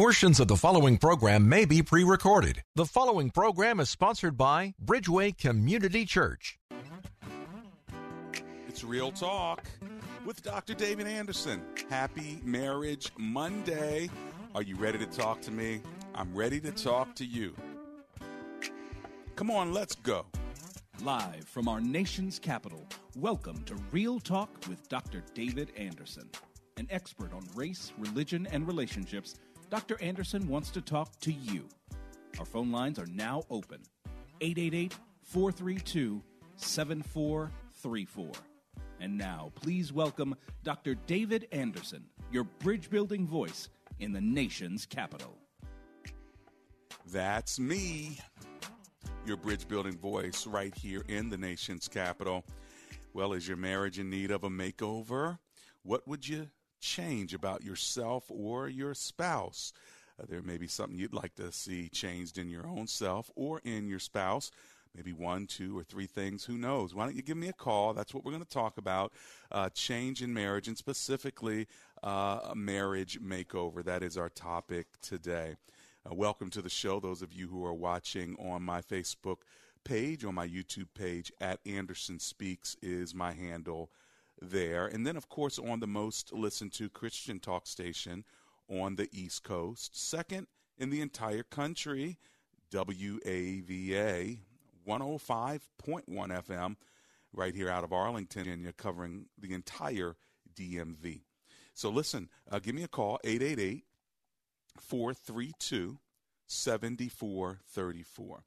Portions of the following program may be pre recorded. The following program is sponsored by Bridgeway Community Church. It's Real Talk with Dr. David Anderson. Happy Marriage Monday. Are you ready to talk to me? I'm ready to talk to you. Come on, let's go. Live from our nation's capital, welcome to Real Talk with Dr. David Anderson. An expert on race, religion, and relationships, Dr. Anderson wants to talk to you. Our phone lines are now open 888 432 7434. And now, please welcome Dr. David Anderson, your bridge building voice in the nation's capital. That's me, your bridge building voice right here in the nation's capital. Well, is your marriage in need of a makeover? What would you change about yourself or your spouse? Uh, there may be something you'd like to see changed in your own self or in your spouse. Maybe one, two, or three things. Who knows? Why don't you give me a call? That's what we're going to talk about uh, change in marriage and specifically uh, marriage makeover. That is our topic today. Uh, welcome to the show, those of you who are watching on my Facebook page, on my YouTube page, at Anderson Speaks is my handle there. And then, of course, on the most listened to Christian talk station on the East Coast. Second in the entire country, WAVA 105.1 FM, right here out of Arlington, Virginia, covering the entire DMV. So listen, uh, give me a call, 888 432 7434.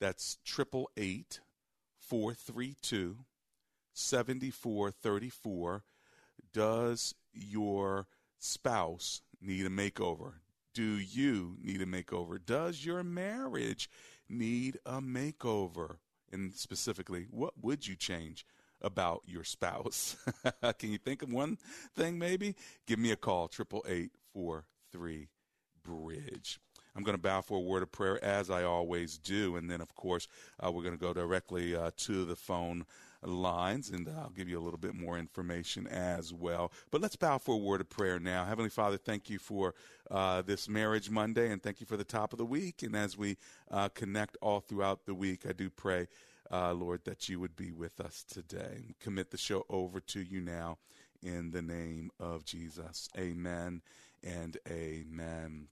That's 888 432 7434. Does your spouse need a makeover? Do you need a makeover? Does your marriage need a makeover? And specifically, what would you change about your spouse? Can you think of one thing maybe? Give me a call, 888 Bridge. I'm going to bow for a word of prayer as I always do. And then, of course, uh, we're going to go directly uh, to the phone lines, and I'll give you a little bit more information as well. But let's bow for a word of prayer now. Heavenly Father, thank you for uh, this Marriage Monday, and thank you for the top of the week. And as we uh, connect all throughout the week, I do pray, uh, Lord, that you would be with us today. Commit the show over to you now in the name of Jesus. Amen and amen.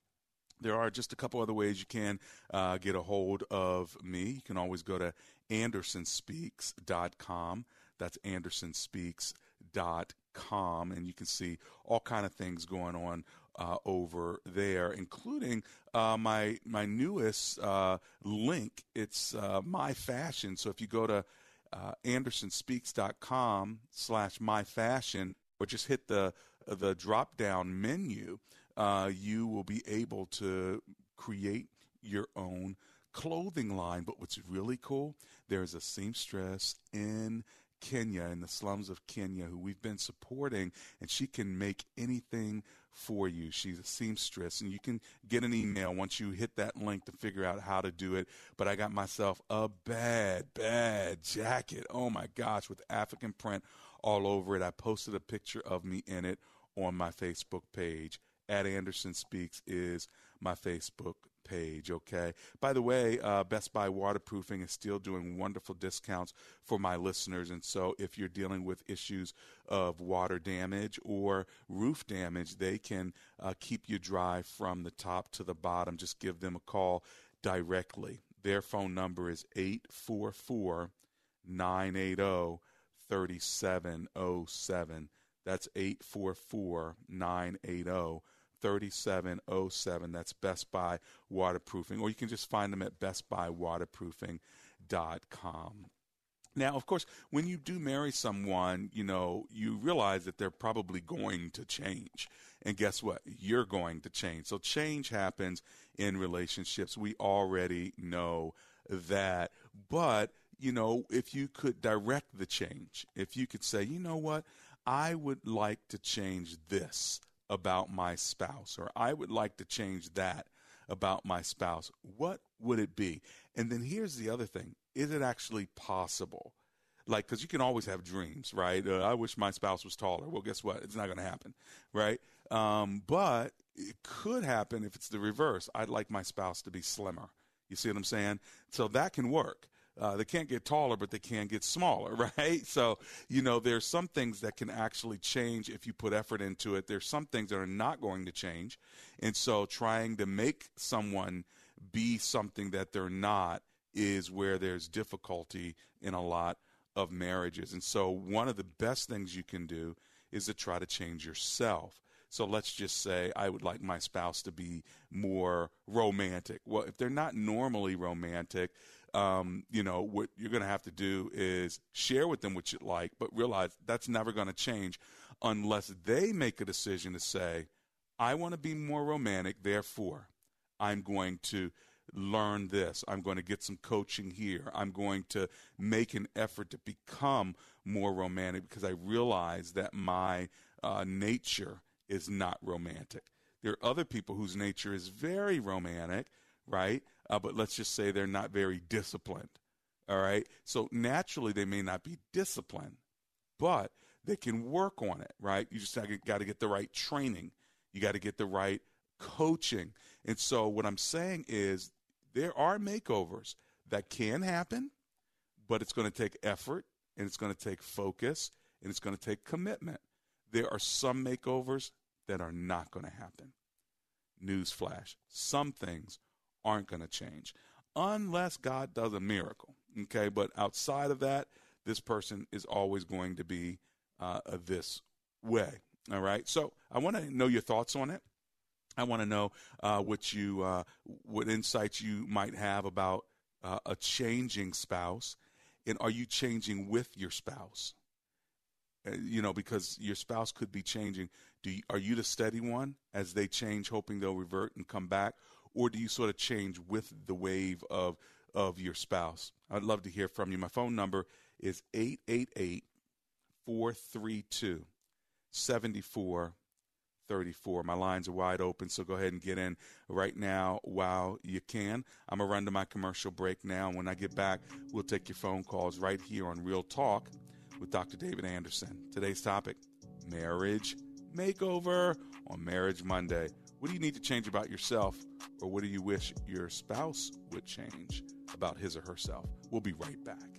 There are just a couple other ways you can uh, get a hold of me. You can always go to andersonspeaks.com. That's andersonspeaks.com. And you can see all kind of things going on uh, over there, including uh, my my newest uh, link. It's uh, my fashion. So if you go to uh, andersonspeaks.com slash my fashion, or just hit the the drop down menu, uh, you will be able to create your own clothing line. But what's really cool, there's a seamstress in Kenya, in the slums of Kenya, who we've been supporting, and she can make anything for you. She's a seamstress, and you can get an email once you hit that link to figure out how to do it. But I got myself a bad, bad jacket. Oh my gosh, with African print all over it. I posted a picture of me in it on my Facebook page. At Anderson Speaks is my Facebook page, okay? By the way, uh, Best Buy Waterproofing is still doing wonderful discounts for my listeners. And so if you're dealing with issues of water damage or roof damage, they can uh, keep you dry from the top to the bottom. Just give them a call directly. Their phone number is 844 980 3707. That's 844 980 3707. That's Best Buy Waterproofing. Or you can just find them at bestbuywaterproofing.com. Now, of course, when you do marry someone, you know, you realize that they're probably going to change. And guess what? You're going to change. So change happens in relationships. We already know that. But, you know, if you could direct the change, if you could say, you know what, I would like to change this about my spouse, or I would like to change that about my spouse, what would it be? And then here's the other thing is it actually possible? Like, because you can always have dreams, right? Uh, I wish my spouse was taller. Well, guess what? It's not going to happen, right? Um, but it could happen if it's the reverse. I'd like my spouse to be slimmer. You see what I'm saying? So that can work. Uh, they can't get taller, but they can get smaller, right? So, you know, there's some things that can actually change if you put effort into it. There's some things that are not going to change. And so trying to make someone be something that they're not is where there's difficulty in a lot of marriages. And so one of the best things you can do is to try to change yourself. So let's just say I would like my spouse to be more romantic. Well, if they're not normally romantic, um, you know, what you're going to have to do is share with them what you like, but realize that's never going to change unless they make a decision to say, I want to be more romantic, therefore, I'm going to learn this. I'm going to get some coaching here. I'm going to make an effort to become more romantic because I realize that my uh, nature is not romantic. There are other people whose nature is very romantic, right? Uh, but let's just say they're not very disciplined. All right. So naturally, they may not be disciplined, but they can work on it, right? You just got to get the right training. You got to get the right coaching. And so, what I'm saying is, there are makeovers that can happen, but it's going to take effort and it's going to take focus and it's going to take commitment. There are some makeovers that are not going to happen. Newsflash some things aren't going to change unless God does a miracle. Okay, but outside of that, this person is always going to be uh, this way. All right. So I want to know your thoughts on it. I want to know uh, what you uh, what insights you might have about uh, a changing spouse, and are you changing with your spouse? Uh, you know, because your spouse could be changing. Do you, are you the steady one as they change, hoping they'll revert and come back, or do you sort of change with the wave of of your spouse? I'd love to hear from you. My phone number is 888 432 7434. My lines are wide open, so go ahead and get in right now while you can. I'm going to run to my commercial break now. And when I get back, we'll take your phone calls right here on Real Talk with Dr. David Anderson. Today's topic marriage makeover on Marriage Monday. What do you need to change about yourself, or what do you wish your spouse would change about his or herself? We'll be right back.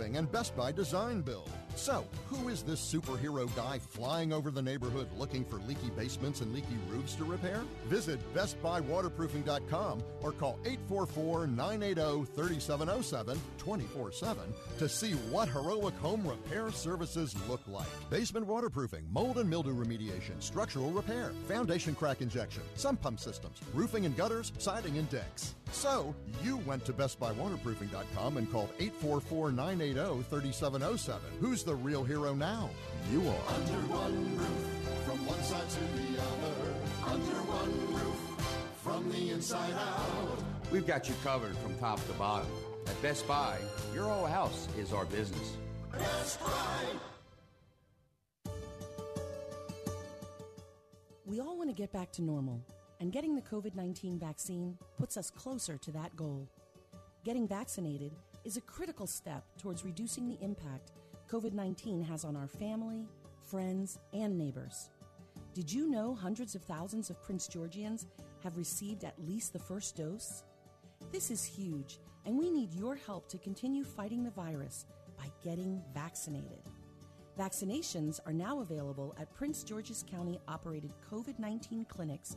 Waterproofing and Best Buy Design Build. So, who is this superhero guy flying over the neighborhood looking for leaky basements and leaky roofs to repair? Visit BestBuyWaterproofing.com or call 844 980 3707 24 7 to see what heroic home repair services look like. Basement waterproofing, mold and mildew remediation, structural repair, foundation crack injection, sump pump systems, roofing and gutters, siding and decks. So, you went to BestBuyWaterproofing.com and called 844 980 3707. Who's the real hero now? You are. Under one roof, from one side to the other. Under one roof, from the inside out. We've got you covered from top to bottom. At Best Buy, your whole house is our business. Best Buy. We all want to get back to normal and getting the COVID 19 vaccine puts us closer to that goal. Getting vaccinated is a critical step towards reducing the impact COVID 19 has on our family, friends, and neighbors. Did you know hundreds of thousands of Prince Georgians have received at least the first dose? This is huge, and we need your help to continue fighting the virus by getting vaccinated. Vaccinations are now available at Prince George's County operated COVID 19 clinics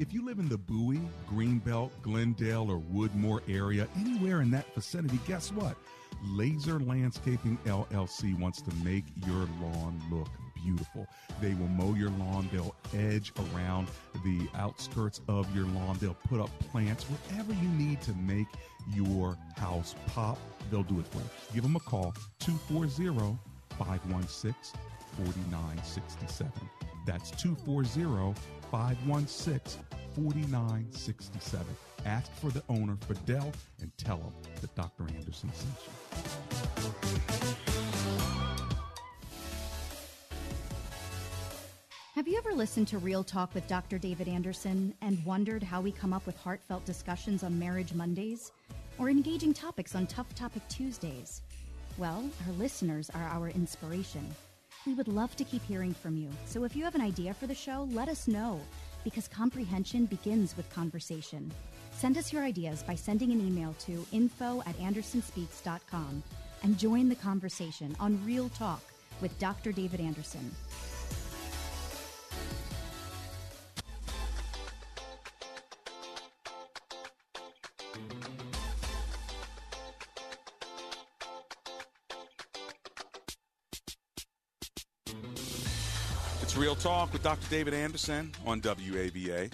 If you live in the Bowie, Greenbelt, Glendale, or Woodmore area, anywhere in that vicinity, guess what? Laser Landscaping LLC wants to make your lawn look beautiful. They will mow your lawn, they'll edge around the outskirts of your lawn, they'll put up plants, whatever you need to make your house pop, they'll do it for you. Give them a call 240 516 4967. That's 240 516 4967. Ask for the owner, Fidel, and tell him that Dr. Anderson sent you. Have you ever listened to Real Talk with Dr. David Anderson and wondered how we come up with heartfelt discussions on Marriage Mondays or engaging topics on Tough Topic Tuesdays? Well, our listeners are our inspiration. We would love to keep hearing from you, so if you have an idea for the show, let us know because comprehension begins with conversation. Send us your ideas by sending an email to info at andersonspeaks.com and join the conversation on Real Talk with Dr. David Anderson. Real Talk with Dr. David Anderson on WAVA.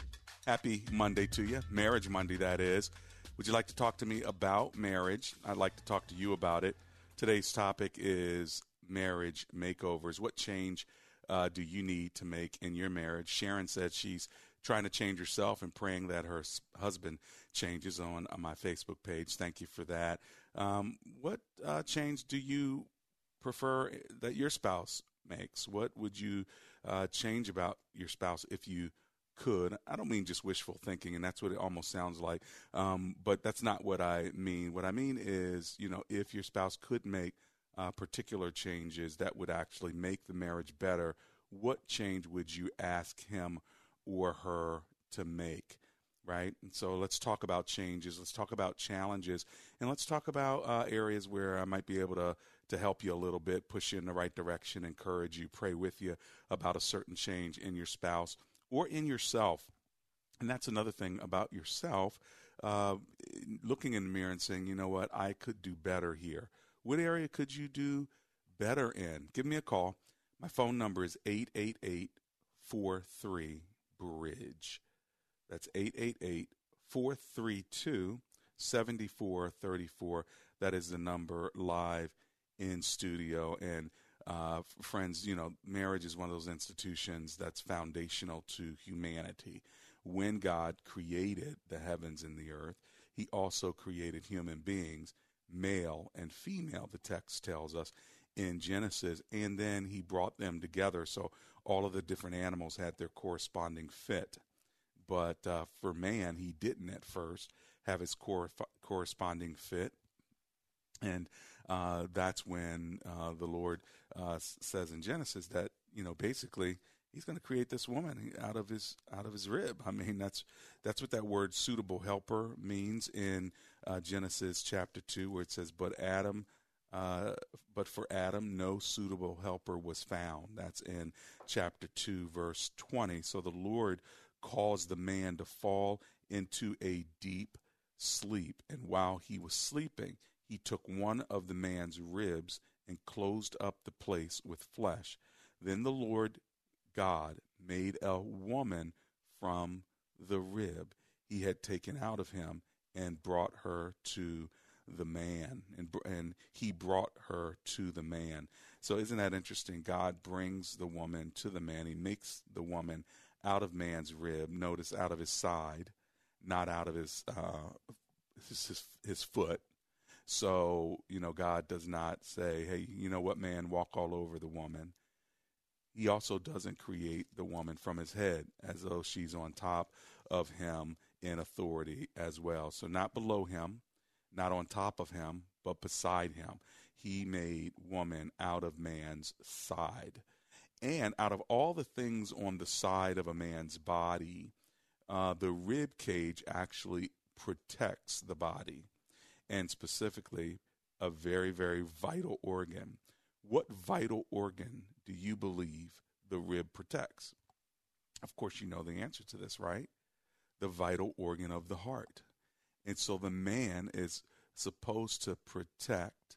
Happy Monday to you. Marriage Monday, that is. Would you like to talk to me about marriage? I'd like to talk to you about it. Today's topic is marriage makeovers. What change uh, do you need to make in your marriage? Sharon said she's trying to change herself and praying that her husband changes on, on my Facebook page. Thank you for that. Um, what uh, change do you prefer that your spouse makes? What would you uh, change about your spouse if you could? I don't mean just wishful thinking, and that's what it almost sounds like. Um, but that's not what I mean. What I mean is, you know, if your spouse could make uh, particular changes that would actually make the marriage better, what change would you ask him or her to make? Right. And so let's talk about changes. Let's talk about challenges. And let's talk about uh, areas where I might be able to to help you a little bit, push you in the right direction, encourage you, pray with you about a certain change in your spouse or in yourself. And that's another thing about yourself, uh, looking in the mirror and saying, you know what, I could do better here. What area could you do better in? Give me a call. My phone number is 888 43 Bridge. That's 888 432 7434. That is the number live in studio. And uh, friends, you know, marriage is one of those institutions that's foundational to humanity. When God created the heavens and the earth, He also created human beings, male and female, the text tells us in Genesis, and then He brought them together. So all of the different animals had their corresponding fit. But uh, for man, he didn't at first have his cor- corresponding fit. And uh, that's when uh, the Lord uh, says in Genesis that you know basically He's going to create this woman out of his out of his rib. I mean that's that's what that word suitable helper means in uh, Genesis chapter two, where it says, "But Adam." Uh, but for Adam, no suitable helper was found. That's in chapter 2, verse 20. So the Lord caused the man to fall into a deep sleep. And while he was sleeping, he took one of the man's ribs and closed up the place with flesh. Then the Lord God made a woman from the rib he had taken out of him and brought her to the man, and and he brought her to the man. So isn't that interesting? God brings the woman to the man. He makes the woman out of man's rib. Notice out of his side, not out of his uh, his, his, his foot. So you know, God does not say, "Hey, you know what, man, walk all over the woman." He also doesn't create the woman from his head as though she's on top of him in authority as well. So not below him, not on top of him, but beside him. He made woman out of man's side. And out of all the things on the side of a man's body, uh, the rib cage actually protects the body, and specifically a very, very vital organ. What vital organ do you believe the rib protects? Of course, you know the answer to this, right? The vital organ of the heart. And so the man is supposed to protect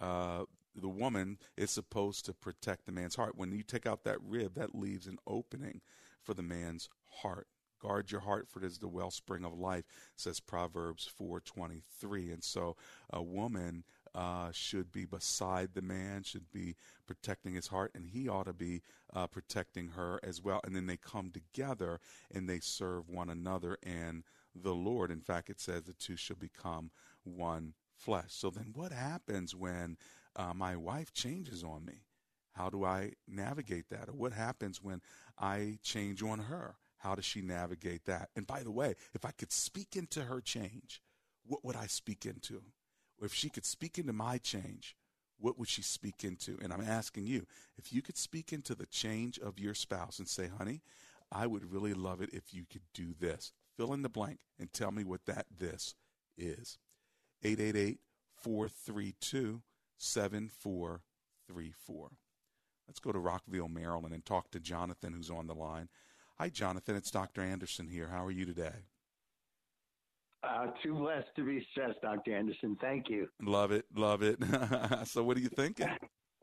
uh, the woman is supposed to protect the man's heart. When you take out that rib, that leaves an opening for the man's heart. Guard your heart, for it is the wellspring of life, says Proverbs 4:23. And so, a woman uh, should be beside the man, should be protecting his heart, and he ought to be uh, protecting her as well. And then they come together and they serve one another and the Lord. In fact, it says the two shall become one flesh. So then, what happens when uh, my wife changes on me? How do I navigate that? Or what happens when I change on her? How does she navigate that? And by the way, if I could speak into her change, what would I speak into? if she could speak into my change, what would she speak into? And I'm asking you, if you could speak into the change of your spouse and say, honey, I would really love it if you could do this. Fill in the blank and tell me what that this is. 888 432 7434. Let's go to Rockville, Maryland, and talk to Jonathan, who's on the line. Hi, Jonathan. It's Dr. Anderson here. How are you today? Uh, too blessed to be stressed, Dr. Anderson. Thank you. Love it. Love it. so, what are you thinking?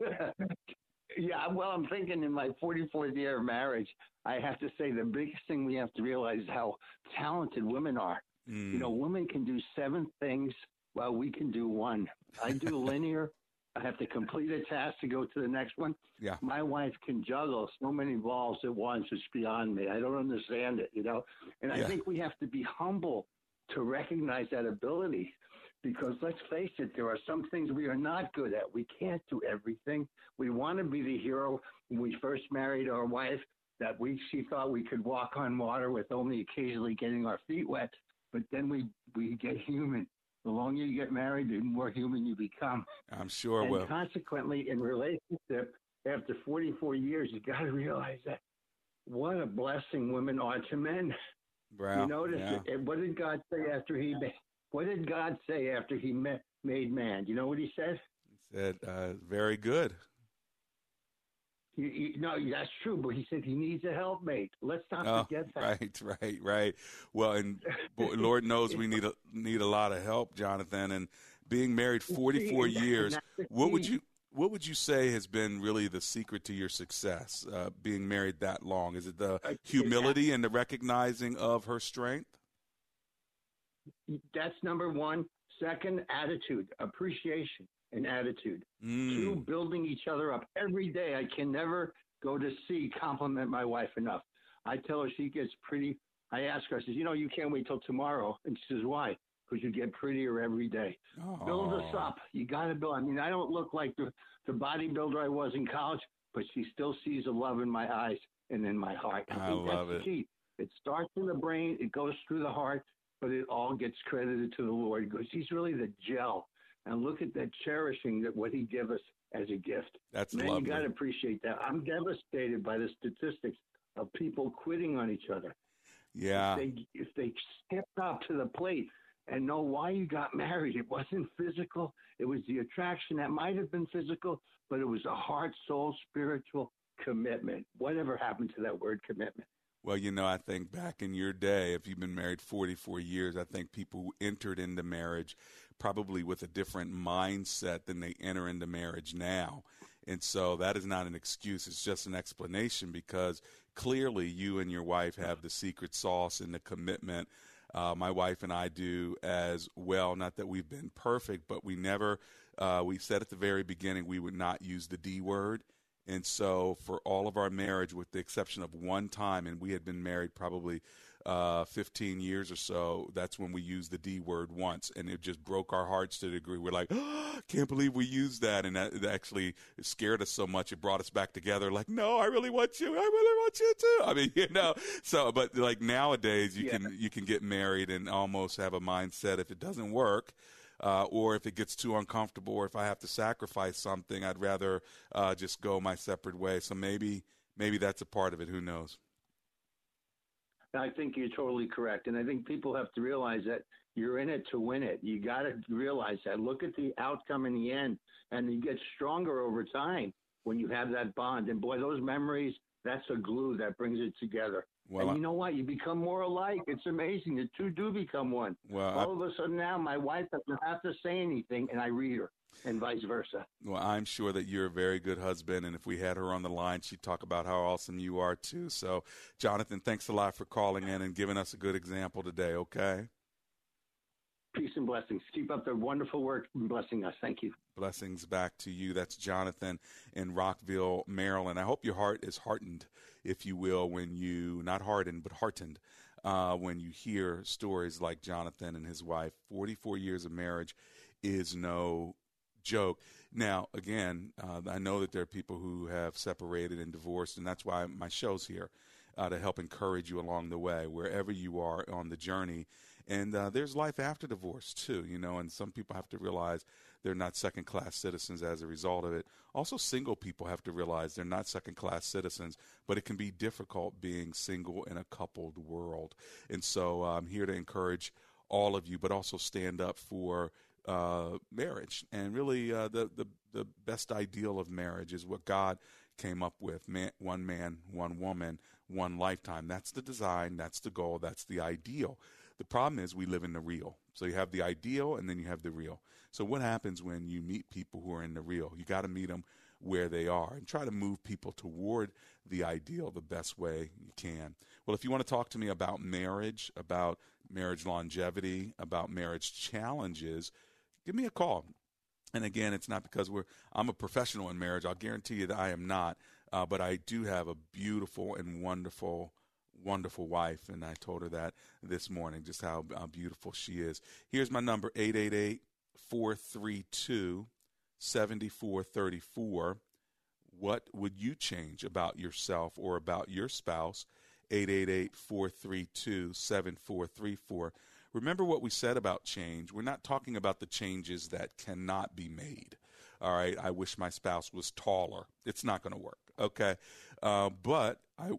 yeah, well, I'm thinking in my 44th year of marriage, I have to say the biggest thing we have to realize is how talented women are. Mm. You know, women can do seven things while we can do one. I do linear. I have to complete a task to go to the next one. Yeah. My wife can juggle so many balls at once. It's beyond me. I don't understand it, you know? And I think we have to be humble to recognize that ability because let's face it, there are some things we are not good at. We can't do everything. We want to be the hero. When we first married our wife, that we she thought we could walk on water with only occasionally getting our feet wet. But then we we get human. The longer you get married, the more human you become. I'm sure. And well, consequently, in relationship, after 44 years, you got to realize that what a blessing women are to men. Wow. You notice yeah. it. What did God say after he made, what did God say after he met, made man? You know what he said? He said, uh, very good. You, you, no, that's true, but he said he needs a helpmate. Let's not oh, forget that. Right, right, right. Well, and Lord knows we need a need a lot of help, Jonathan. And being married forty four years, what would you what would you say has been really the secret to your success uh, being married that long? Is it the humility and the recognizing of her strength? That's number one. Second, attitude, appreciation, and attitude. Mm. Two, building each other up every day. I can never go to see compliment my wife enough. I tell her she gets pretty. I ask her, I says, you know, you can't wait till tomorrow. And she says, why? because you get prettier every day. Oh. Build us up. You got to build. I mean, I don't look like the, the bodybuilder I was in college, but she still sees the love in my eyes and in my heart. I, I think love that's it. Key. It starts in the brain, it goes through the heart, but it all gets credited to the Lord because He's really the gel. And look at that cherishing that what He gave us as a gift. That's Man, lovely. you got to appreciate that. I'm devastated by the statistics of people quitting on each other. Yeah. If they, if they stepped up to the plate, and know why you got married. It wasn't physical. It was the attraction that might have been physical, but it was a heart, soul, spiritual commitment. Whatever happened to that word commitment? Well, you know, I think back in your day, if you've been married 44 years, I think people entered into marriage probably with a different mindset than they enter into marriage now. And so that is not an excuse. It's just an explanation because clearly you and your wife have the secret sauce and the commitment uh, my wife and I do as well. Not that we've been perfect, but we never, uh, we said at the very beginning we would not use the D word. And so, for all of our marriage, with the exception of one time, and we had been married probably uh, 15 years or so, that's when we used the D word once, and it just broke our hearts to the degree we're like, oh, can't believe we used that, and that, that actually scared us so much it brought us back together. Like, no, I really want you, I really want you too. I mean, you know, so but like nowadays, you yeah. can you can get married and almost have a mindset if it doesn't work. Uh, or if it gets too uncomfortable, or if I have to sacrifice something, I'd rather uh, just go my separate way. So maybe maybe that's a part of it. Who knows? I think you're totally correct. And I think people have to realize that you're in it to win it. You got to realize that. Look at the outcome in the end, and you get stronger over time when you have that bond. And boy, those memories, that's a glue that brings it together. Well, and you know what? You become more alike. It's amazing. The two do become one. Well, all I, of a sudden now, my wife doesn't have to say anything, and I read her and vice versa. Well, I'm sure that you're a very good husband, and if we had her on the line, she'd talk about how awesome you are too. So, Jonathan, thanks a lot for calling in and giving us a good example today. Okay. Peace and blessings. Keep up the wonderful work and blessing us. Thank you. Blessings back to you. That's Jonathan in Rockville, Maryland. I hope your heart is heartened, if you will, when you, not hardened, but heartened, uh, when you hear stories like Jonathan and his wife. 44 years of marriage is no joke. Now, again, uh, I know that there are people who have separated and divorced, and that's why my show's here uh, to help encourage you along the way, wherever you are on the journey. And uh, there's life after divorce, too, you know, and some people have to realize they're not second class citizens as a result of it. Also, single people have to realize they're not second class citizens, but it can be difficult being single in a coupled world. And so uh, I'm here to encourage all of you, but also stand up for uh, marriage. And really, uh, the, the, the best ideal of marriage is what God came up with man, one man, one woman, one lifetime. That's the design, that's the goal, that's the ideal. The problem is we live in the real. So you have the ideal and then you have the real. So what happens when you meet people who are in the real? You got to meet them where they are and try to move people toward the ideal the best way you can. Well, if you want to talk to me about marriage, about marriage longevity, about marriage challenges, give me a call. And again, it's not because we're I'm a professional in marriage. I'll guarantee you that I am not. Uh, but I do have a beautiful and wonderful, wonderful wife, and I told her that this morning, just how, how beautiful she is. Here's my number: 888 432 7434. What would you change about yourself or about your spouse? 888 432 7434. Remember what we said about change. We're not talking about the changes that cannot be made. All right, I wish my spouse was taller. It's not going to work. Okay, uh, but I,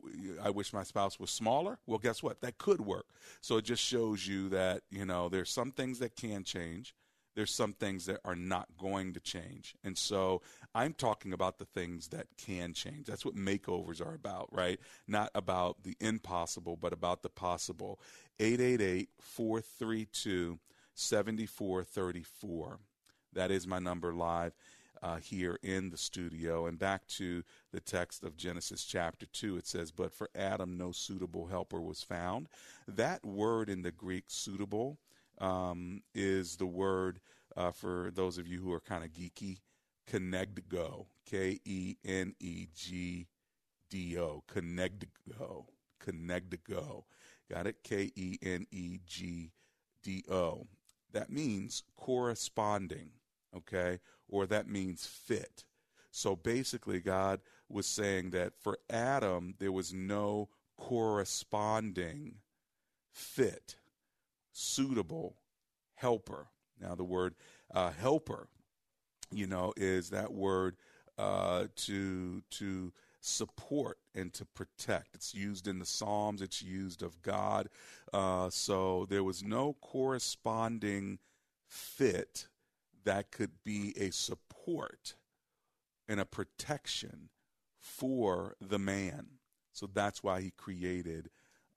I wish my spouse was smaller. Well, guess what? That could work. So it just shows you that you know there's some things that can change, there's some things that are not going to change. And so I'm talking about the things that can change. That's what makeovers are about, right? Not about the impossible, but about the possible. 888 432 7434. That is my number live. Uh, here in the studio. And back to the text of Genesis chapter 2, it says, But for Adam no suitable helper was found. That word in the Greek, suitable, um, is the word uh, for those of you who are kind of geeky, Kenegdo, K E N E G D O, Kenegdo, Kenegdo. Got it? K E N E G D O. That means corresponding, okay? Or that means fit. So basically, God was saying that for Adam, there was no corresponding fit suitable helper. Now, the word uh, helper, you know, is that word uh, to to support and to protect. It's used in the Psalms. It's used of God. Uh, so there was no corresponding fit that could be a support and a protection for the man. So that's why he created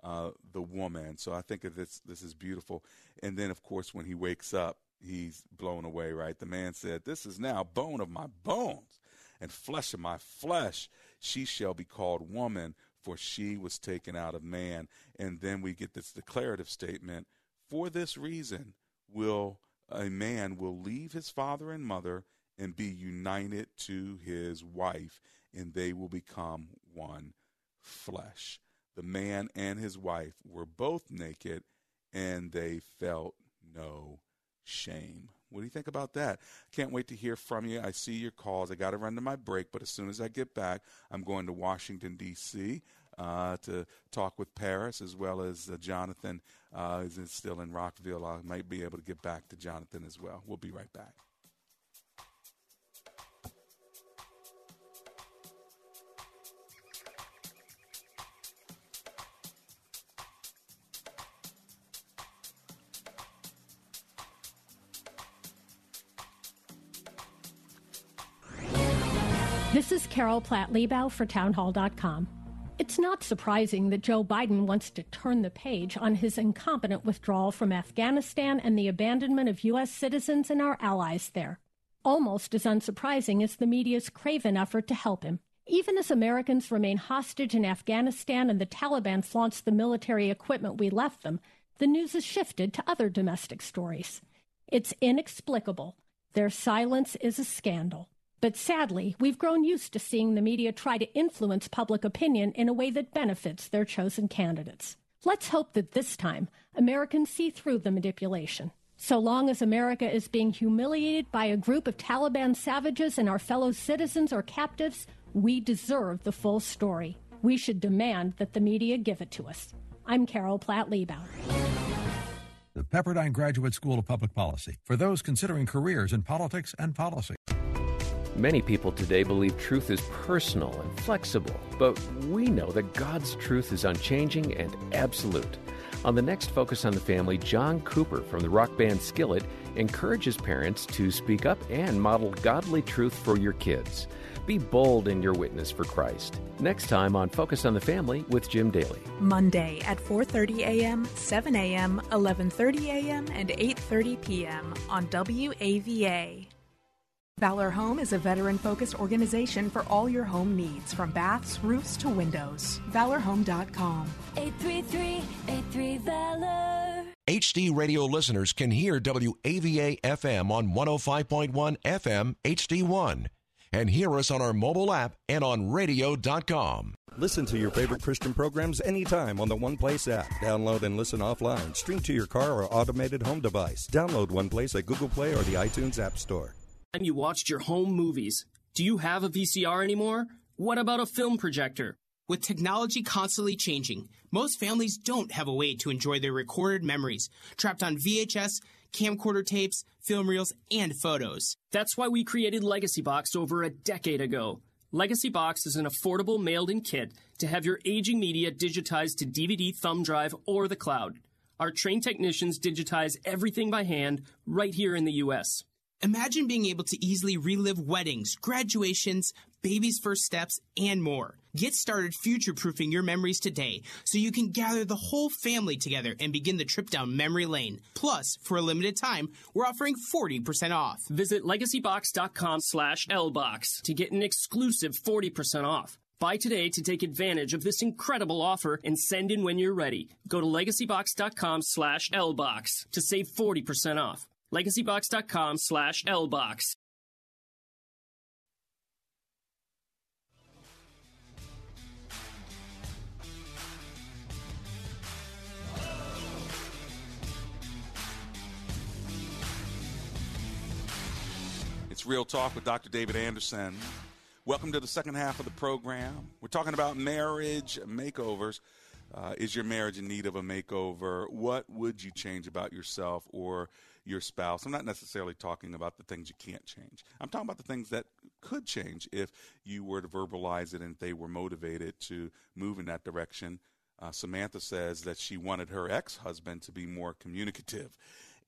uh, the woman. So I think this this is beautiful. And then, of course, when he wakes up, he's blown away. Right? The man said, "This is now bone of my bones and flesh of my flesh. She shall be called woman, for she was taken out of man." And then we get this declarative statement: For this reason, will a man will leave his father and mother and be united to his wife, and they will become one flesh. The man and his wife were both naked, and they felt no shame. What do you think about that? Can't wait to hear from you. I see your calls. I got to run to my break, but as soon as I get back, I'm going to Washington, D.C. Uh, to talk with Paris as well as uh, Jonathan uh, is still in Rockville. I might be able to get back to Jonathan as well. We'll be right back. Carol Platt Liebau for Townhall.com. It's not surprising that Joe Biden wants to turn the page on his incompetent withdrawal from Afghanistan and the abandonment of U.S. citizens and our allies there. Almost as unsurprising as the media's craven effort to help him. Even as Americans remain hostage in Afghanistan and the Taliban flaunts the military equipment we left them, the news has shifted to other domestic stories. It's inexplicable. Their silence is a scandal. But sadly, we've grown used to seeing the media try to influence public opinion in a way that benefits their chosen candidates. Let's hope that this time Americans see through the manipulation. So long as America is being humiliated by a group of Taliban savages and our fellow citizens are captives, we deserve the full story. We should demand that the media give it to us. I'm Carol Platt Liebau. The Pepperdine Graduate School of Public Policy for those considering careers in politics and policy. Many people today believe truth is personal and flexible, but we know that God's truth is unchanging and absolute. On the next Focus on the Family, John Cooper from the rock band Skillet encourages parents to speak up and model godly truth for your kids. Be bold in your witness for Christ. Next time on Focus on the Family with Jim Daly. Monday at 4:30 a.m., 7 a.m., 11:30 a.m., and 8:30 p.m. on WAVA. Valor Home is a veteran focused organization for all your home needs, from baths, roofs to windows. ValorHome.com. 833 83 Valor. HD radio listeners can hear WAVA FM on 105.1 FM HD1 and hear us on our mobile app and on radio.com. Listen to your favorite Christian programs anytime on the One Place app. Download and listen offline. Stream to your car or automated home device. Download One Place at Google Play or the iTunes App Store time you watched your home movies. Do you have a VCR anymore? What about a film projector? With technology constantly changing, most families don't have a way to enjoy their recorded memories, trapped on VHS, camcorder tapes, film reels, and photos. That's why we created Legacy Box over a decade ago. Legacy Box is an affordable mailed in kit to have your aging media digitized to DVD, thumb drive, or the cloud. Our trained technicians digitize everything by hand right here in the U.S. Imagine being able to easily relive weddings, graduations, baby's first steps, and more. Get started future proofing your memories today so you can gather the whole family together and begin the trip down memory lane. Plus, for a limited time, we're offering 40% off. Visit legacybox.com slash lbox to get an exclusive 40% off. Buy today to take advantage of this incredible offer and send in when you're ready. Go to legacybox.com slash lbox to save 40% off legacybox.com slash lbox. It's Real Talk with Dr. David Anderson. Welcome to the second half of the program. We're talking about marriage makeovers. Uh, is your marriage in need of a makeover? What would you change about yourself or your spouse. I'm not necessarily talking about the things you can't change. I'm talking about the things that could change if you were to verbalize it and they were motivated to move in that direction. Uh, Samantha says that she wanted her ex husband to be more communicative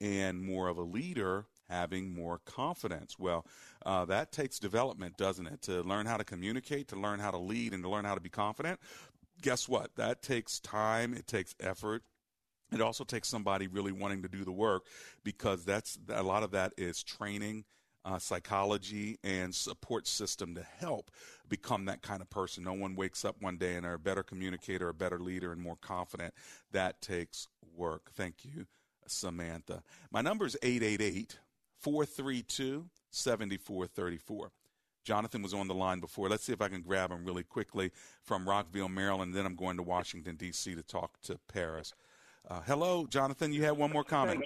and more of a leader, having more confidence. Well, uh, that takes development, doesn't it? To learn how to communicate, to learn how to lead, and to learn how to be confident. Guess what? That takes time, it takes effort, it also takes somebody really wanting to do the work because that's a lot of that is training, uh, psychology, and support system to help become that kind of person. No one wakes up one day and are a better communicator, a better leader, and more confident. That takes work. Thank you, Samantha. My number is 888 432 7434. Jonathan was on the line before. Let's see if I can grab him really quickly from Rockville, Maryland. Then I'm going to Washington, D.C. to talk to Paris. Uh, hello, Jonathan. You had one more comment.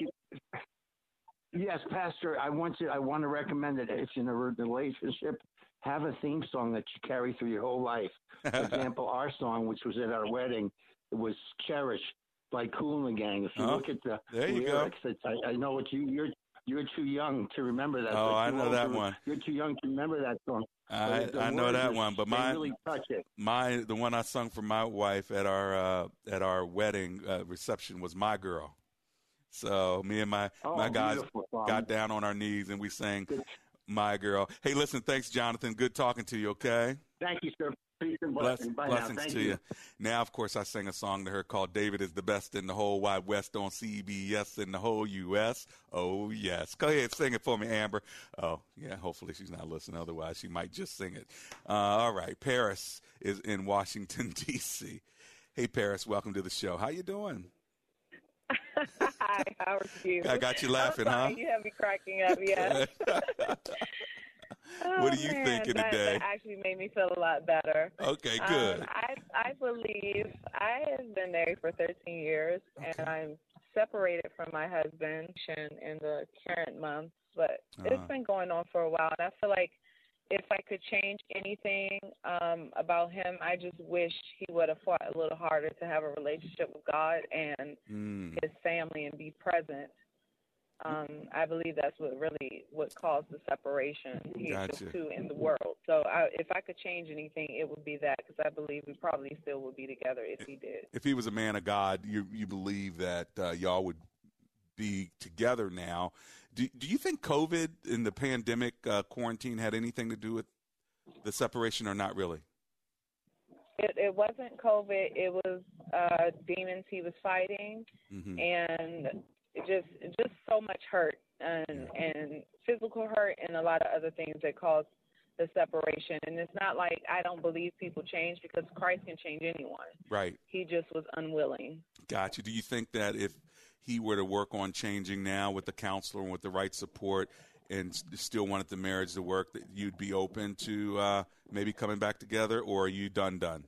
Yes, Pastor. I want to. I want to recommend that if you're in a relationship, have a theme song that you carry through your whole life. For example, our song, which was at our wedding, it was "Cherish" by Kool and the Gang. If you Oh, look at the there you go. lyrics, I, I know what you you're you're too young to remember that. Song. Oh, I know that to- one. You're too young to remember that song. I, I know that is- one, but my really touch it. my the one I sung for my wife at our uh, at our wedding uh, reception was "My Girl." So me and my Oh, my guys got down on our knees and we sang "My Girl." Hey, listen, thanks, Jonathan. Good talking to you. Okay. Thank you, sir. Peace and Bless, blessings. Bye blessings to you. you. Now, of course, I sang a song to her called "David is the best in the whole wide west" on CBS in the whole U.S. Oh yes, go ahead, sing it for me, Amber. Oh yeah, hopefully she's not listening. Otherwise, she might just sing it. Uh, all right, Paris is in Washington D.C. Hey, Paris, welcome to the show. How you doing? Hi, how are you? I got you laughing, huh? You have me cracking up, yes. What are you Oh, man, thinking that, today? That actually made me feel a lot better. Okay, Um, good. I I believe I have been married for 13 years, and I'm separated from my husband in the current month, but Uh-huh. it's been going on for a while, and I feel like if I could change anything um, about him, I just wish he would have fought a little harder to have a relationship with God and Mm. his family and be present. Um, I believe that's what really what caused the separation he Gotcha. the two in the world. So I, if I could change anything, it would be that because I believe we probably still would be together if he did. if he was a man of God, you you believe that uh, y'all would be together now. Do do you think COVID and the pandemic uh, quarantine had anything to do with the separation, or not really? It, it wasn't COVID. It was uh, demons he was fighting, Mhm. and just just so much hurt and and physical hurt and a lot of other things that caused the separation. And it's not like I don't believe people change because Christ can change anyone. Right. He just was unwilling. Gotcha. Do you think that if he were to work on changing now with the counselor and with the right support, and still wanted the marriage to work, that you'd be open to uh, maybe coming back together, or are you done done?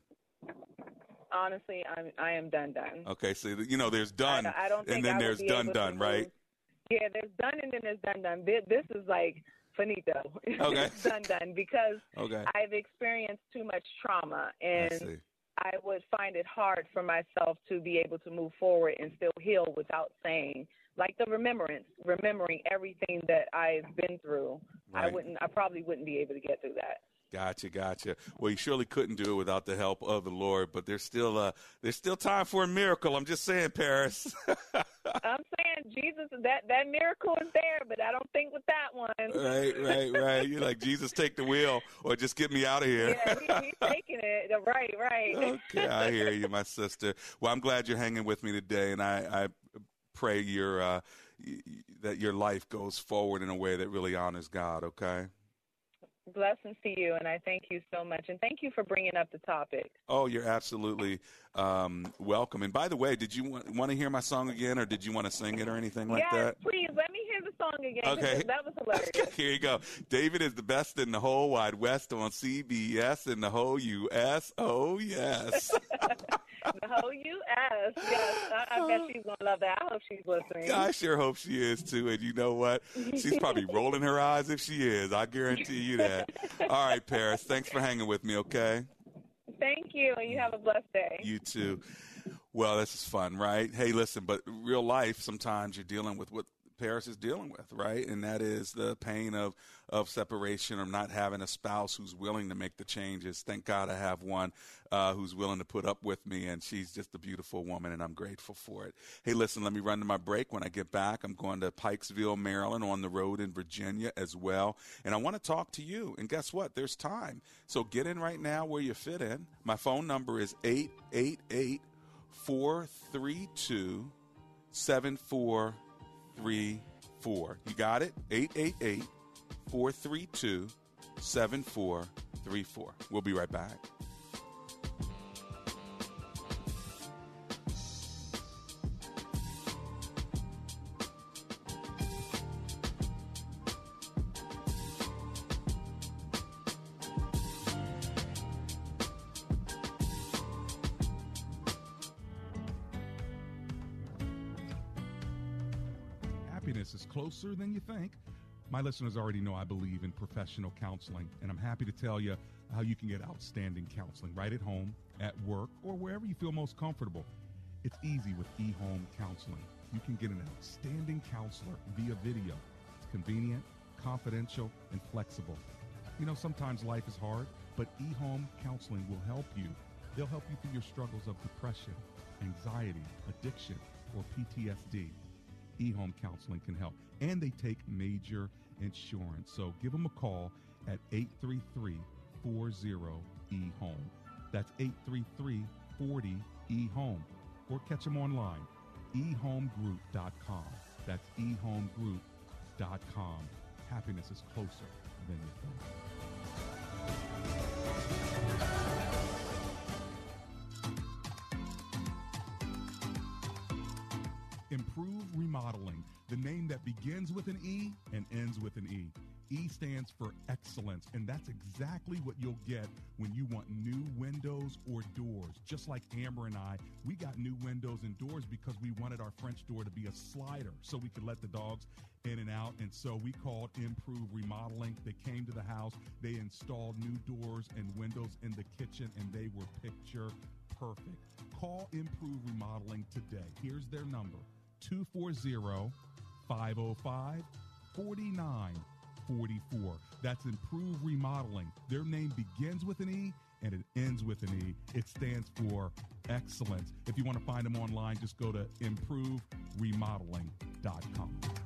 Honestly, I'm I am done done. Okay, so you know there's done, I don't and then I there's done done, right? Yeah, there's done and then there's done done. This, this is like finito. Okay. done done because Okay. I've experienced too much trauma I and see. I would find it hard for myself to be able to move forward and still heal without saying like the remembrance, remembering everything that I've been through. Right. I wouldn't I probably wouldn't be able to get through that. Gotcha, gotcha. Well, you surely couldn't do it without the help of the Lord, but there's still uh there's still time for a miracle. I'm just saying, Paris. I'm saying Jesus that that miracle is there, but I don't think with that one. right, right, right. You're like Jesus, take the wheel, or just get me out of here. Yeah, he, he's taking it. Right, right. okay, I hear you, my sister. Well, I'm glad you're hanging with me today, and I, I pray your uh, that your life goes forward in a way that really honors God. Okay. Blessings to you, and I thank you so much. And thank you for bringing up the topic. Oh, you're absolutely um, welcome. And by the way, did you want, want to hear my song again, or did you want to sing it or anything like yes, that? please let me hear the song again. Okay. That was hilarious. Here you go. David is the best in the whole wide west on CBS in the whole U.S. Oh yes. the whole U.S. Yes, I, I bet she's gonna love that. I hope she's listening. I sure hope she is too. And you know what? She's probably rolling her eyes if she is. I guarantee you that. All right, Paris. Thanks for hanging with me. Okay. Thank you, and you have a blessed day. You too. Well, this is fun, right? Hey, listen, but real life, sometimes you're dealing with what Paris is dealing with, right? And that is the pain of, of separation, or not having a spouse who's willing to make the changes. Thank God I have one uh, who's willing to put up with me, and she's just a beautiful woman, and I'm grateful for it. Hey, listen, let me run to my break. When I get back, I'm going to Pikesville, Maryland, on the road in Virginia as well. And I want to talk to you. And guess what? There's time. So get in right now where you fit in. My phone number is 888 432 7434. You got it? 888 432 7434. We'll be right back. Think. My listeners already know I believe in professional counseling, and I'm happy to tell you how you can get outstanding counseling right at home, at work, or wherever you feel most comfortable. It's easy with eHome Counseling. You can get an outstanding counselor via video. It's convenient, confidential, and flexible. You know, sometimes life is hard, but eHome Counseling will help you. They'll help you through your struggles of depression, anxiety, addiction, or PTSD. eHome Counseling can help. And they take major insurance. So give them a call at 833 40 eHome. That's 833 40 eHome. Or catch them online, ehomegroup.com. That's ehomegroup.com. Happiness is closer than you think. Improve Remodeling, the name that begins with an E and ends with an E. E stands for excellence, and that's exactly what you'll get when you want new windows or doors. Just like Amber and I, we got new windows and doors because we wanted our French door to be a slider so we could let the dogs in and out. And so we called Improve Remodeling. They came to the house, they installed new doors and windows in the kitchen, and they were picture perfect. Call Improve Remodeling today. Here's their number 240 505 4944. That's Improve Remodeling. Their name begins with an E and it ends with an E. It stands for excellence. If you want to find them online, just go to improveremodeling.com.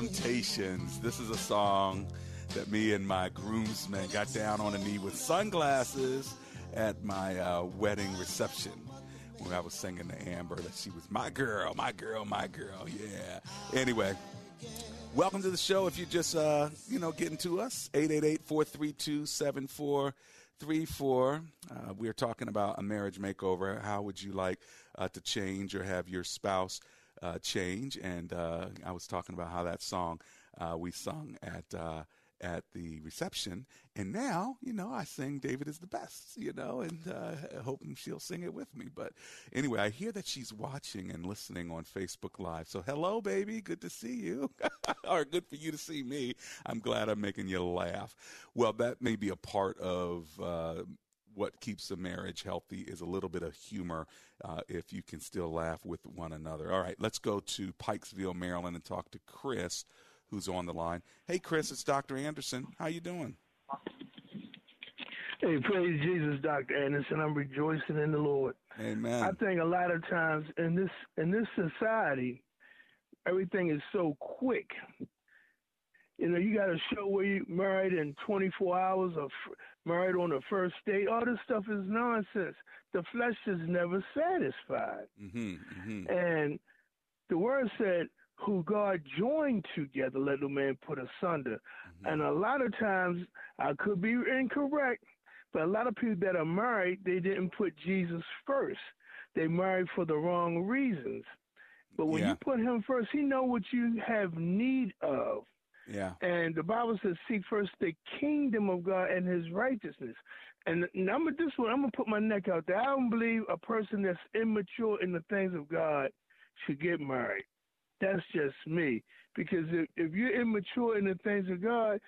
Temptations. This is a song that me and my groomsmen got down on a knee with sunglasses at my uh, wedding reception when I was singing to Amber that she was my girl, my girl, my girl. Yeah. Anyway, welcome to the show. If you're just, uh, you know, getting to us, 888-432-7434. Uh, we are talking about a marriage makeover. How would you like uh, to change or have your spouse uh, change? And uh, I was talking about how that song uh, we sung at uh, at the reception, and now you know I sing "David is the best," you know, and uh, hoping she'll sing it with me. But anyway, I hear that she's watching and listening on Facebook Live. So hello, baby, good to see you, or good for you to see me. I'm glad I'm making you laugh. Well, that may be a part of. Uh, what keeps a marriage healthy is a little bit of humor uh, if you can still laugh with one another. All right, let's go to Pikesville, Maryland, and talk to Chris, who's on the line. Hey, Chris, it's Dr. Anderson. How you doing? Hey, praise Jesus, Dr. Anderson. I'm rejoicing in the Lord. Amen. I think a lot of times in this in this society, everything is so quick. You know, you got to show where you married in 24 hours or married on the first date. All this stuff is nonsense. The flesh is never satisfied. Mm-hmm, mm-hmm. And the word said, who God joined together, let no man put asunder. Mm-hmm. And a lot of times, I could be incorrect, but a lot of people that are married, they didn't put Jesus first. They married for the wrong reasons. But when Yeah. you put him first, he know what you have need of. Yeah. And the Bible says, "Seek first the kingdom of God and His righteousness." And, and I'm gonna this one. I'm gonna put my neck out there. I don't believe a person that's immature in the things of God should get married. That's just me. Because if, if you're immature in the things of God,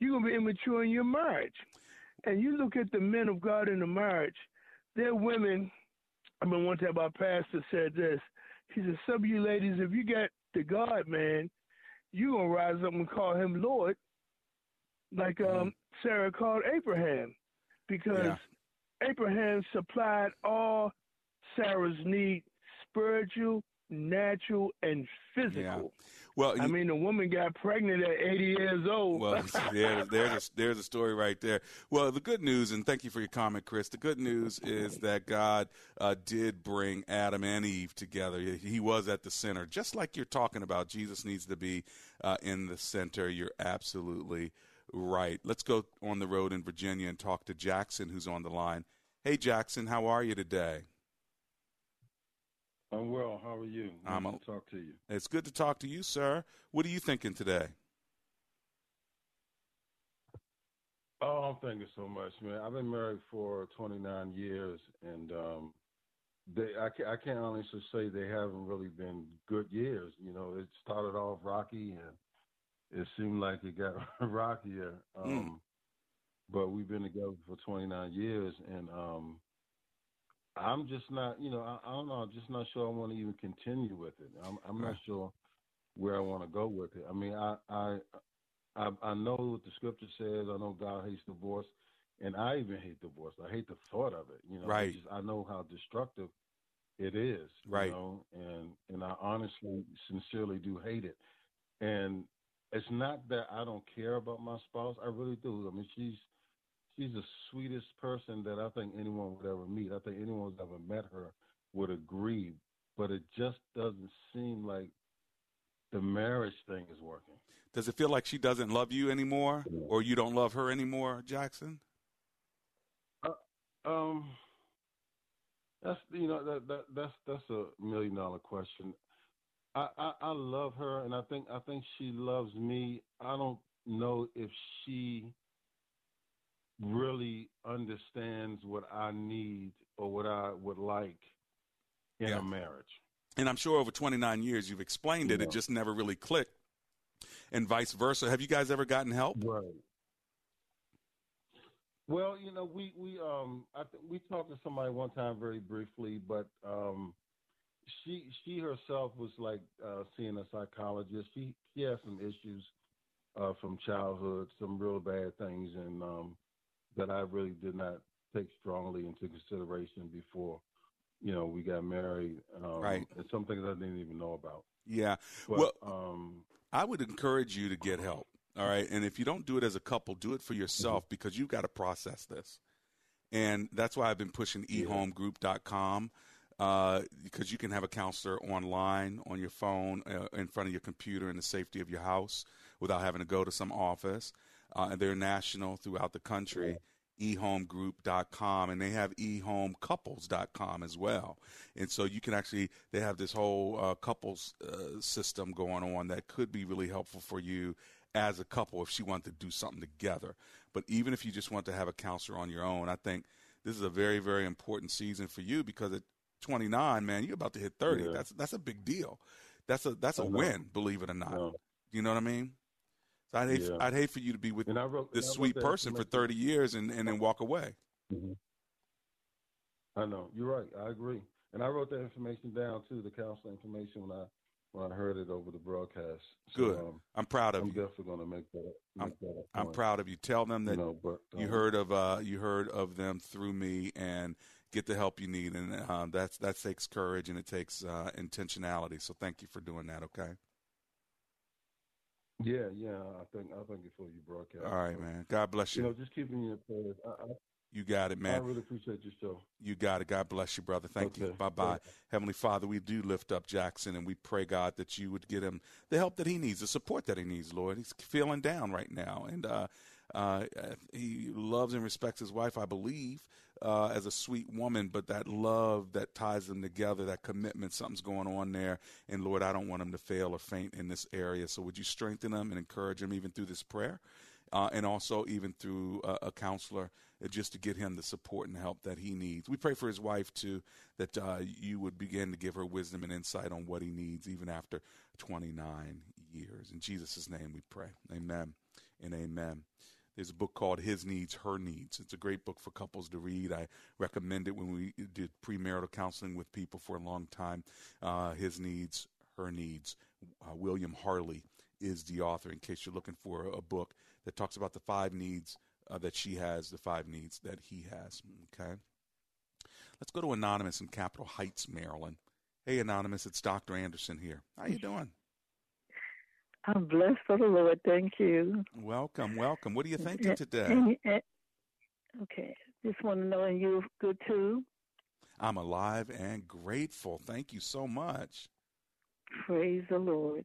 you're gonna be immature in your marriage. And you look at the men of God in the marriage, they're women. I mean, one time our pastor said this. He said, "Some of you ladies, if you got the God man, you gonna rise up and call him Lord, like Mm-hmm. um, Sarah called Abraham, because Yeah. Abraham supplied all Sarah's need, spiritual, natural, and physical. Well, I mean, the woman got pregnant at 80 years old. Well, there's there's a, there's a story right there. Well, the good news, and thank you for your comment, Chris. The good news is that God uh, did bring Adam and Eve together. He he was at the center, just like you're talking about. Jesus needs to be uh, in the center. You're absolutely right. Let's go on the road in Virginia and talk to Jackson, who's on the line. Hey, Jackson, how are you today? I'm well. How are you? I'm Nice a- to talk to you. It's good to talk to you, sir. What are you thinking today? Oh, I'm thinking so much, man. I've been married for 29 years, and um, they I, I can't honestly say they haven't really been good years. You know, it started off rocky, and it seemed like it got rockier. Um, But we've been together for 29 years, and um, I'm just not, you know, I, I don't know. I'm just not sure I want to even continue with it. I'm, I'm not sure where I want to go with it. I mean, I, I, I, I know what the scripture says. I know God hates divorce, and I even hate divorce. I hate the thought of it. You know, Right. It's Just, I know how destructive it is. Right. You know, and and I honestly, sincerely do hate it. And it's not that I don't care about my spouse. I really do. I mean, she's she's the sweetest person that I think anyone would ever meet. I think anyone who's ever met her would agree. But it just doesn't seem like the marriage thing is working. Does it feel like she doesn't love you anymore, or you don't love her anymore, Jackson? Um, that's you know that that that's that's a million dollar question. I, I I love her, and I think I think she loves me. I don't know if she really understands what I need or what I would like in a marriage. And I'm sure over 29 years you've explained it. It just never really clicked, and vice versa. Have you guys ever gotten help? Right. Well, you know, we we um I th- we talked to somebody one time very briefly, but um she she herself was like uh seeing a psychologist. She she has some issues uh from childhood, some real bad things and um that I really did not take strongly into consideration before, you know, we got married. Um Right. and some things I didn't even know about. Yeah. But well, um I would encourage you to get help. All right. And if you don't do it as a couple, do it for yourself because you've got to process this. And that's why I've been pushing ehomegroup.com uh, because you can have a counselor online, on your phone, uh, in front of your computer in the safety of your house without having to go to some office. Uh, and they're national throughout the country. ehomegroup.com and they have ehomecouples.com as well. And so you can actually they have this whole uh, couples uh, system going on that could be really helpful for you as a couple if she wanted to do something together. But even if you just want to have a counselor on your own i think this is a very very important season for you because at 29 man you're about to hit 30 Yeah. that's that's a big deal. That's a that's a win believe it or not. You know what i mean so I'd hate, Yeah. I'd hate for you to be with wrote- this sweet person for 30 years and, and then walk away. Mhm. I know you're right. I agree, and I wrote that information down too, the counseling information when I when I heard it over the broadcast. So, Good. um, I'm proud of I'm you. definitely going to make that. Make I'm, that I'm proud of you. Tell them that You know, but, you um, heard of uh, you heard of them through me and get the help you need. And uh, that's that takes courage and it takes uh, intentionality. So thank you for doing that. Okay. Yeah, yeah. I think I thank you for your broadcast. All right, man. God bless you. You know, just keeping you in prayers. I, I, You got it, man. I really appreciate your show. You got it. God bless you, brother. Thank you. Okay. Bye bye. Heavenly Father, we do lift up Jackson and we pray, God, that you would get him the help that he needs, the support that he needs, Lord. He's feeling down right now. And uh, uh, he loves and respects his wife, I believe, uh, as a sweet woman, but that love that ties them together, that commitment, something's going on there. And Lord, I don't want him to fail or faint in this area. So would you strengthen him and encourage him even through this prayer? uh, and also even through a, a counselor, uh, just to get him the support and help that he needs. We pray for his wife too, that uh, you would begin to give her wisdom and insight on what he needs, even after 29 years. In Jesus' name, we pray. Amen and amen. There's a book called His Needs, Her Needs. It's a great book for couples to read. I recommend it when we did premarital counseling with people for a long time. Uh, His Needs, Her Needs. Uh, William Harley is the author. In case you're looking for a book that talks about the five needs uh, that she has, the five needs that he has. Okay. Let's go to Anonymous in Capitol Heights, Maryland. Hey, Anonymous, it's Dr. Anderson here. How you doing? I'm blessed for the Lord. Thank you. Welcome, welcome. What are you thinking today? Okay. Just want to know, and you good too? I'm alive and grateful. Thank you so much. Praise the Lord.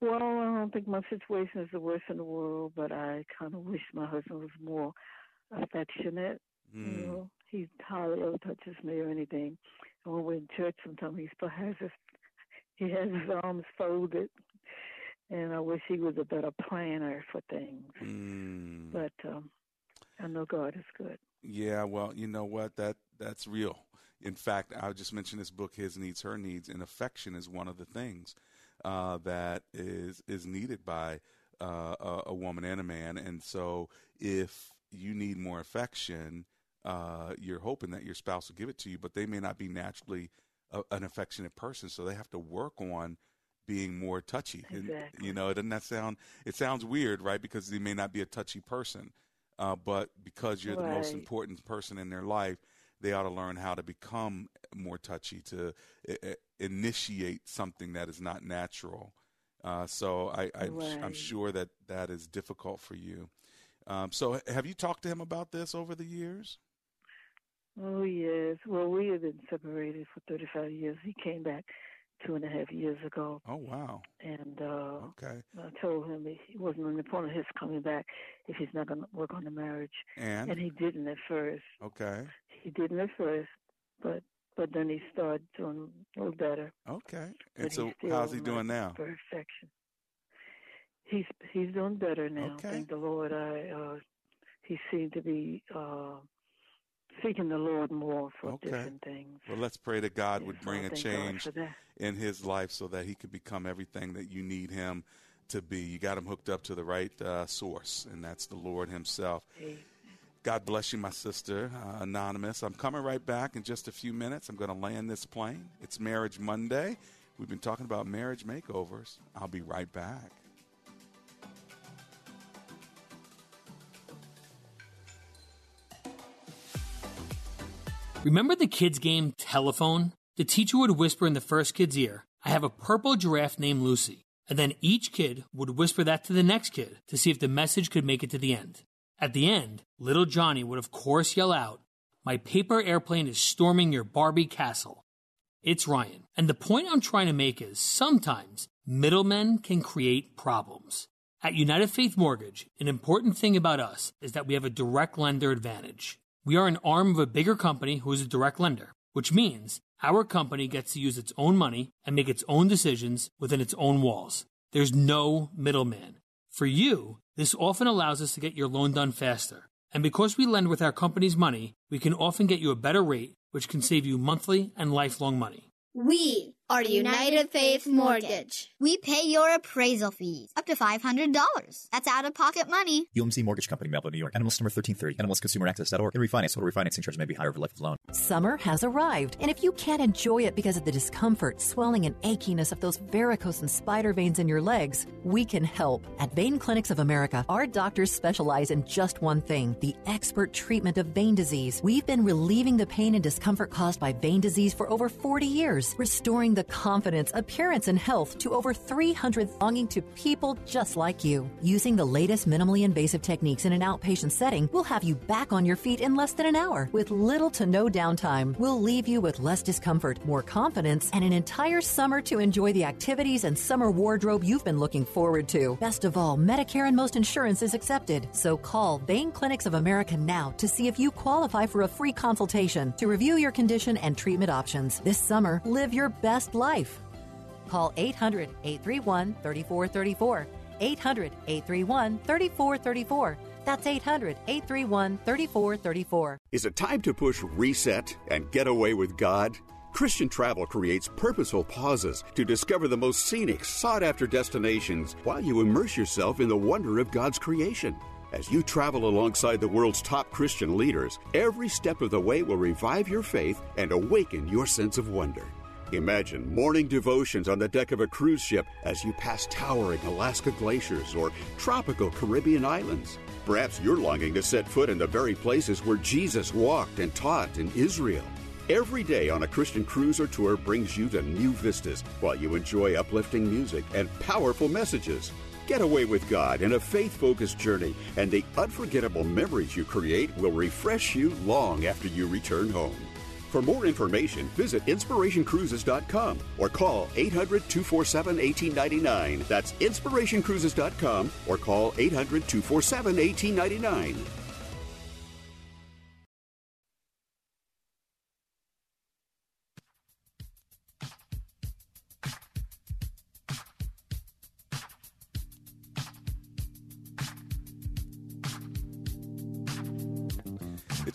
Well, I don't think my situation is the worst in the world, but I kind of wish my husband was more affectionate. Mm. You know, he hardly ever touches me or anything. And when we're in church, sometimes he still has his he has his arms folded, and I wish he was a better planner for things. Mm. But um, I know God is good. Yeah, well, you know what? That that's real. In fact, I just mentioned this book, His Needs, Her Needs, and affection is one of the things uh, that is is needed by uh, a, a, woman and a man. And so, if you need more affection, uh, you're hoping that your spouse will give it to you, but they may not be naturally a, an affectionate person, so they have to work on being more touchy. Exactly. And, you know, doesn't that sound? It sounds weird, right? Because they may not be a touchy person, uh, but because you're the most important person in their life, they ought to learn how to become more touchy to uh, initiate something that is not natural. Uh, so I, I, I'm Right. sure that that is difficult for you. Um, so have you talked to him about this over the years? Oh yes. Well, we have been separated for 35 years. He came back two and a half years ago, Oh wow. and uh, Okay. I told him he wasn't on the point of his coming back if he's not going to work on the marriage. And? and he didn't at first. Okay. He didn't at first, but but then he started doing a little better. Okay. But And so how's he doing now? Perfection. He's he's doing better now. Okay. Thank the Lord. I uh, he seemed to be uh, seeking the Lord more for Okay. different things. Well, let's pray that God would bring a change in his life so that he could become everything that you need him to be. You got him hooked up to the right uh, source, and that's the Lord himself. God bless you, my sister, uh, Anonymous. I'm coming right back in just a few minutes. I'm going to land this plane. It's Marriage Monday. We've been talking about marriage makeovers. I'll be right back. Remember the kids' game Telephone? The teacher would whisper in the first kid's ear, I have a purple giraffe named Lucy. And then each kid would whisper that to the next kid to see if the message could make it to the end. At the end, little Johnny would of course yell out, My paper airplane is storming your Barbie castle. It's Ryan. And the point I'm trying to make is sometimes middlemen can create problems. At United Faith Mortgage, an important thing about us is that we have a direct lender advantage. We are an arm of a bigger company who is a direct lender, which means our company gets to use its own money and make its own decisions within its own walls. There's no middleman. For you, this often allows us to get your loan done faster. And because we lend with our company's money, we can often get you a better rate, which can save you monthly and lifelong money. We are United Faith Mortgage. We pay your appraisal fees up to $500. That's out of pocket money. UMC Mortgage Company, Melville, New York. NMLS number 1330. NMLSConsumerAccess.org. And refinance. Total refinancing charge may be higher for the life of loan. Summer has arrived, and if you can't enjoy it because of the discomfort, swelling, and achiness of those varicose and spider veins in your legs, we can help. At Vein Clinics of America, our doctors specialize in just one thing the expert treatment of vein disease. We've been relieving the pain and discomfort caused by vein disease for over 40 years, restoring the confidence, appearance, and health to over 300 belonging to people just like you. Using the latest minimally invasive techniques in an outpatient setting, we'll have you back on your feet in less than an hour with little to no downtime. We'll leave you with less discomfort, more confidence, and an entire summer to enjoy the activities and summer wardrobe you've been looking forward to. Best of all, Medicare and most insurance is accepted. So call Vein Clinics of America now to see if you qualify for a free consultation to review your condition and treatment options. This summer, live your best life. Call 800 831 3434. 800 831 3434. That's 800 831 3434. Is it time to push reset and get away with God? Christian travel creates purposeful pauses to discover the most scenic, sought after destinations while you immerse yourself in the wonder of God's creation. As you travel alongside the world's top Christian leaders, every step of the way will revive your faith and awaken your sense of wonder. Imagine morning devotions on the deck of a cruise ship as you pass towering Alaska glaciers or tropical Caribbean islands. Perhaps you're longing to set foot in the very places where Jesus walked and taught in Israel. Every day on a Christian cruise or tour brings you to new vistas while you enjoy uplifting music and powerful messages. Get away with God in a faith focused journey, and the unforgettable memories you create will refresh you long after you return home. For more information, visit inspirationcruises.com or call 800 247 1899. That's inspirationcruises.com or call 800 247 1899.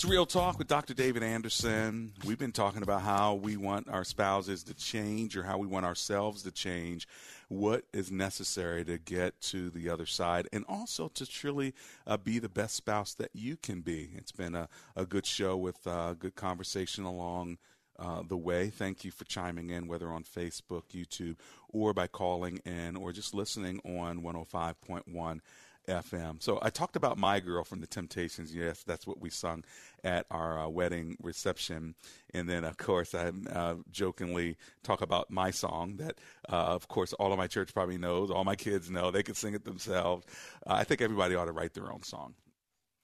It's Real Talk with Dr. David Anderson. We've been talking about how we want our spouses to change or how we want ourselves to change, what is necessary to get to the other side, and also to truly uh, be the best spouse that you can be. It's been a, a good show with uh, good conversation along uh, the way. Thank you for chiming in, whether on Facebook, YouTube, or by calling in or just listening on 105.1 FM. So I talked about My Girl from the Temptations. Yes, that's what we sung at our uh, wedding reception. And then, of course, I uh, jokingly talk about my song that, uh, of course, all of my church probably knows. All my kids know. They can sing it themselves. Uh, I think everybody ought to write their own song.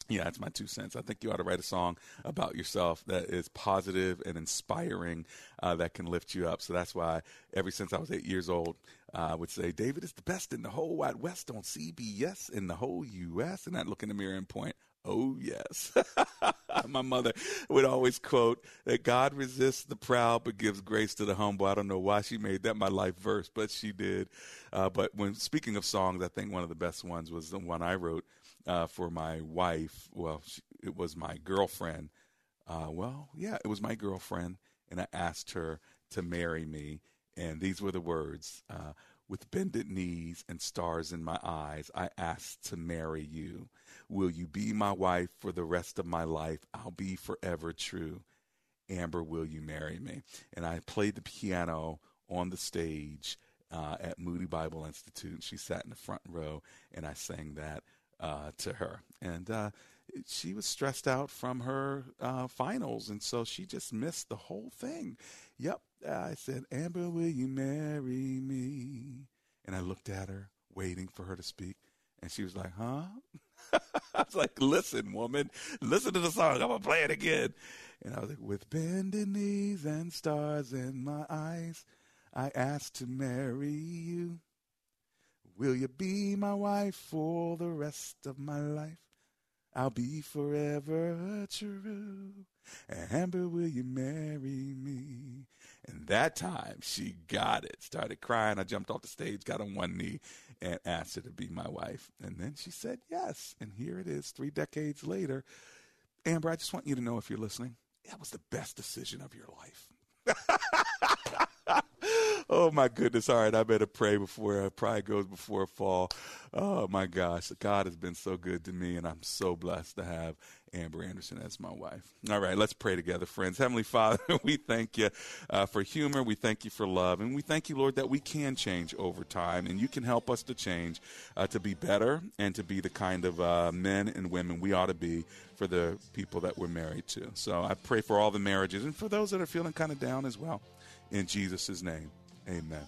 Yeah, that's my two cents. I think you ought to write a song about yourself that is positive and inspiring, uh, that can lift you up. So that's why, ever since I was eight years old, uh, I would say, David is the best in the whole wide West on CBS in the whole U.S. And I'd look in the mirror and point, Oh, yes. My mother would always quote that God resists the proud but gives grace to the humble. I don't know why she made that my life verse, but she did. Uh, but when speaking of songs, I think one of the best ones was the one I wrote uh, for my wife. Well, she, it was my girlfriend. Uh, well, yeah, it was my girlfriend, and I asked her to marry me. And these were the words uh, With bended knees and stars in my eyes, I ask to marry you. Will you be my wife for the rest of my life? I'll be forever true. Amber, will you marry me? And I played the piano on the stage uh, at Moody Bible Institute. She sat in the front row, and I sang that uh, to her. And uh, she was stressed out from her uh, finals, and so she just missed the whole thing. Yep, I said, Amber, will you marry me? And I looked at her, waiting for her to speak, and she was like, huh? I was like, listen, woman, listen to the song. I'm going to play it again. And I was like, with bended knees and stars in my eyes, I asked to marry you. Will you be my wife for the rest of my life? I'll be forever true. Amber, will you marry me? And that time she got it. Started crying. I jumped off the stage, got on one knee, and asked her to be my wife. And then she said yes. And here it is, three decades later. Amber, I just want you to know if you're listening, that was the best decision of your life. oh my goodness! All right, I better pray before pride goes before a fall. Oh my gosh, God has been so good to me, and I'm so blessed to have Amber Anderson as my wife. All right, let's pray together, friends. Heavenly Father, we thank you uh, for humor. We thank you for love, and we thank you, Lord, that we can change over time, and you can help us to change uh, to be better and to be the kind of uh, men and women we ought to be for the people that we're married to. So I pray for all the marriages and for those that are feeling kind of down as well. In Jesus' name, amen.